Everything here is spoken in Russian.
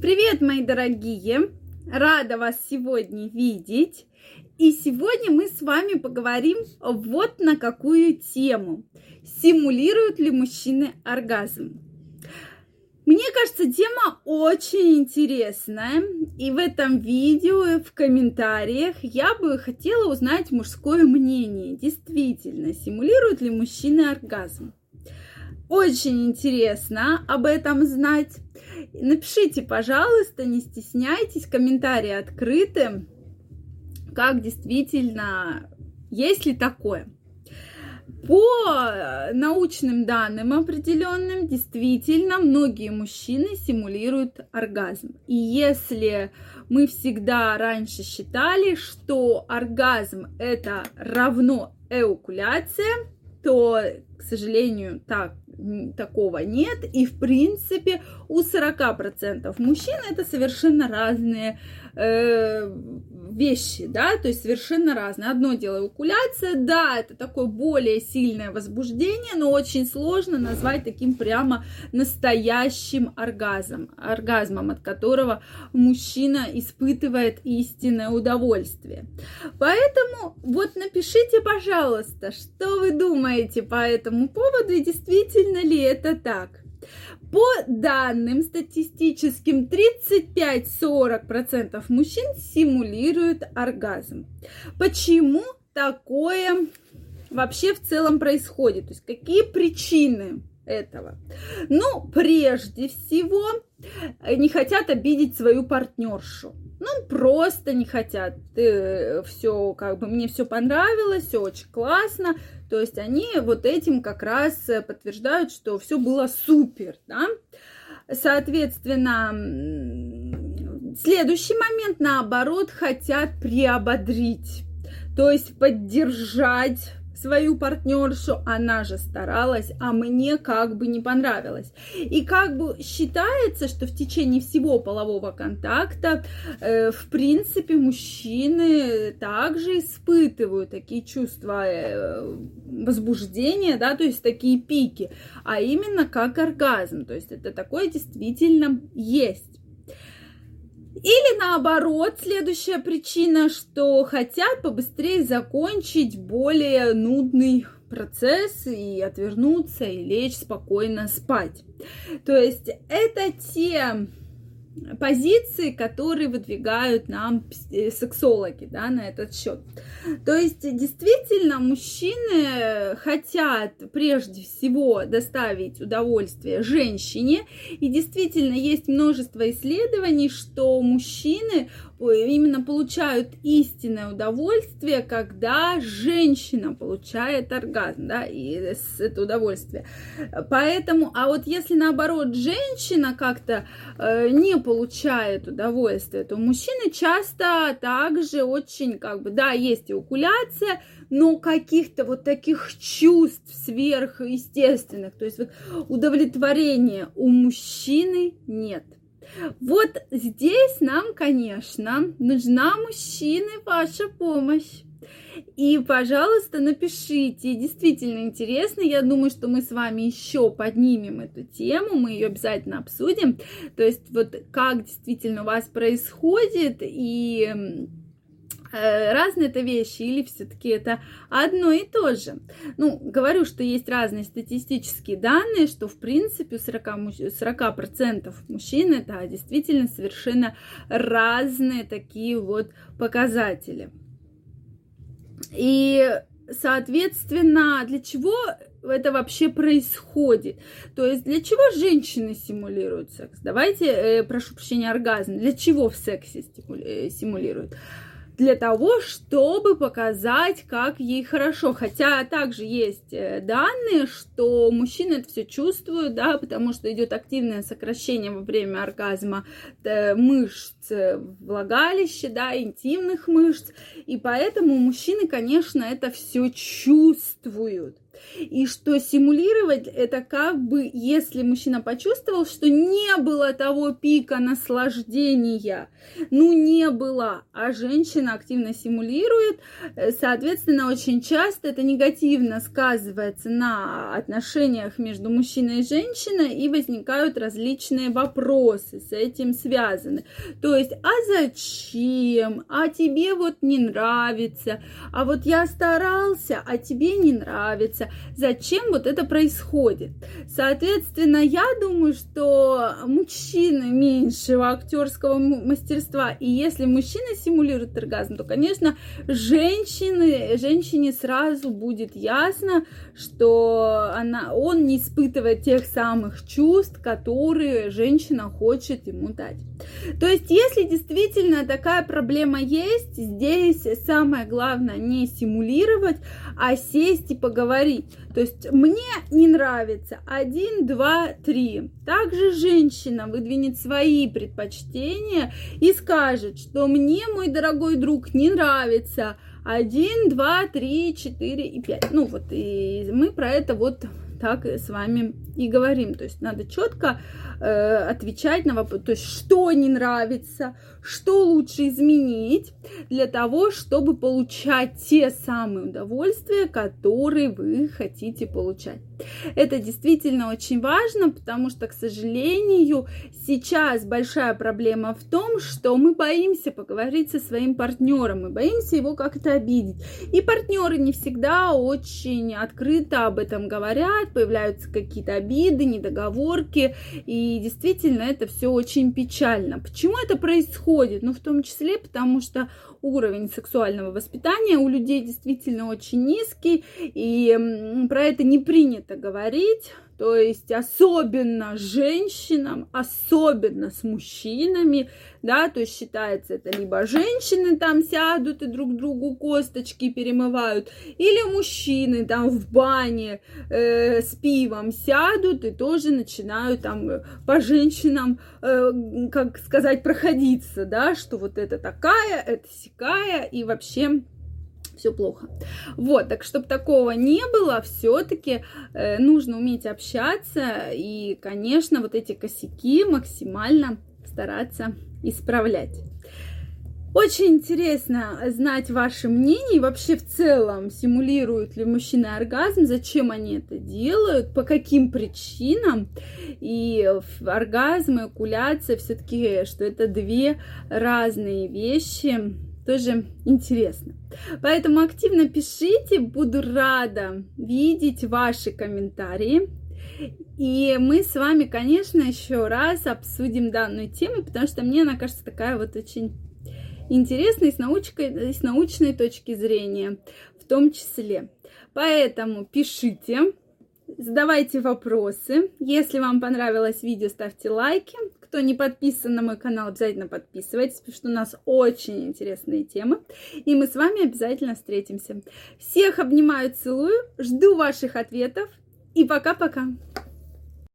Привет, мои дорогие! Рада вас сегодня видеть. И сегодня мы с вами поговорим вот на какую тему. Симулируют ли мужчины оргазм? Мне кажется, тема очень интересная. И в этом видео, в комментариях я бы хотела узнать мужское мнение. Действительно, симулируют ли мужчины оргазм? Очень интересно об этом знать. Напишите, пожалуйста, не стесняйтесь, комментарии открыты, как действительно, есть ли такое. По научным данным определенным, действительно, многие мужчины симулируют оргазм. И если мы всегда раньше считали, что оргазм это равно эукуляция, то, к сожалению, так такого нет. И, в принципе, у 40% мужчин это совершенно разные э, вещи, да, то есть совершенно разные. Одно дело эвакуляция, да, это такое более сильное возбуждение, но очень сложно назвать таким прямо настоящим оргазмом, оргазмом, от которого мужчина испытывает истинное удовольствие. Поэтому вот напишите, пожалуйста, что вы думаете по этому поводу и действительно ли это так. По данным статистическим, 35-40% мужчин симулируют оргазм. Почему такое вообще в целом происходит? То есть какие причины этого? Ну, прежде всего, не хотят обидеть свою партнершу. Ну, просто не хотят. Ты все, как бы, мне все понравилось, все очень классно. То есть они вот этим как раз подтверждают, что все было супер, да. Соответственно, следующий момент, наоборот, хотят приободрить. То есть поддержать свою партнершу, она же старалась, а мне как бы не понравилось. И как бы считается, что в течение всего полового контакта, э, в принципе, мужчины также испытывают такие чувства э, возбуждения, да, то есть такие пики, а именно как оргазм, то есть это такое действительно есть. Или наоборот, следующая причина, что хотят побыстрее закончить более нудный процесс и отвернуться и лечь спокойно спать. То есть это те позиции, которые выдвигают нам э, сексологи да, на этот счет. То есть действительно мужчины хотят прежде всего доставить удовольствие женщине, и действительно есть множество исследований, что мужчины именно получают истинное удовольствие, когда женщина получает оргазм, да, и это удовольствие. Поэтому, а вот если наоборот женщина как-то э, не получает удовольствие, то мужчины часто также очень, как бы, да, есть эукуляция, но каких-то вот таких чувств сверхъестественных, то есть вот удовлетворения у мужчины нет. Вот здесь нам, конечно, нужна мужчины ваша помощь. И, пожалуйста, напишите. Действительно интересно. Я думаю, что мы с вами еще поднимем эту тему. Мы ее обязательно обсудим. То есть, вот как действительно у вас происходит и Э, разные это вещи или все-таки это одно и то же? Ну, говорю, что есть разные статистические данные, что в принципе у 40%, 40% мужчин это действительно совершенно разные такие вот показатели. И, соответственно, для чего это вообще происходит. То есть для чего женщины симулируют секс? Давайте, э, прошу прощения, оргазм. Для чего в сексе э, симулируют? Для того, чтобы показать, как ей хорошо. Хотя также есть э, данные, что мужчины это все чувствуют, да, потому что идет активное сокращение во время оргазма э, мышц влагалища, да, интимных мышц, и поэтому мужчины, конечно, это все чувствуют. И что симулировать это как бы, если мужчина почувствовал, что не было того пика наслаждения, ну не было, а женщина активно симулирует, э, соответственно, очень часто это негативно сказывается на отношениях между мужчиной и женщиной, и возникают различные вопросы с этим связаны. То есть, а зачем? А тебе вот не нравится? А вот я старался, а тебе не нравится? Зачем вот это происходит? Соответственно, я думаю, что мужчины меньшего актерского мастерства, и если мужчина симулирует оргазм, то, конечно, женщины, женщине сразу будет ясно, что она, он не испытывает тех самых чувств, которые женщина хочет ему дать. То есть, если действительно такая проблема есть, здесь самое главное не симулировать, а сесть и поговорить. То есть, мне не нравится один, два, три. Также женщина выдвинет свои предпочтения и скажет, что мне, мой дорогой друг, не нравится один, два, три, четыре и пять. Ну вот, и мы про это вот так с вами и говорим. То есть надо четко э, отвечать на вопрос, то есть что не нравится, что лучше изменить для того, чтобы получать те самые удовольствия, которые вы хотите получать. Это действительно очень важно, потому что, к сожалению, сейчас большая проблема в том, что мы боимся поговорить со своим партнером, мы боимся его как-то обидеть. И партнеры не всегда очень открыто об этом говорят, появляются какие-то обиды, недоговорки, и действительно это все очень печально. Почему это происходит? Ну, в том числе потому, что уровень сексуального воспитания у людей действительно очень низкий, и про это не принято говорить. То есть особенно женщинам, особенно с мужчинами, да, то есть считается это либо женщины там сядут и друг другу косточки перемывают, или мужчины там в бане э, с пивом сядут и тоже начинают там э, по женщинам, э, как сказать, проходиться, да, что вот это такая, это сякая, и вообще все плохо. Вот, так чтобы такого не было, все-таки э, нужно уметь общаться и, конечно, вот эти косяки максимально стараться исправлять. Очень интересно знать ваше мнение вообще в целом, симулируют ли мужчины оргазм, зачем они это делают, по каким причинам. И оргазм и окуляция все-таки, что это две разные вещи, тоже интересно. Поэтому активно пишите, буду рада видеть ваши комментарии. И мы с вами, конечно, еще раз обсудим данную тему, потому что мне она кажется такая вот очень интересной с, научкой, с научной точки зрения в том числе. Поэтому пишите, задавайте вопросы. Если вам понравилось видео, ставьте лайки. Кто не подписан на мой канал, обязательно подписывайтесь, потому что у нас очень интересные темы. И мы с вами обязательно встретимся. Всех обнимаю, целую, жду ваших ответов. И пока-пока.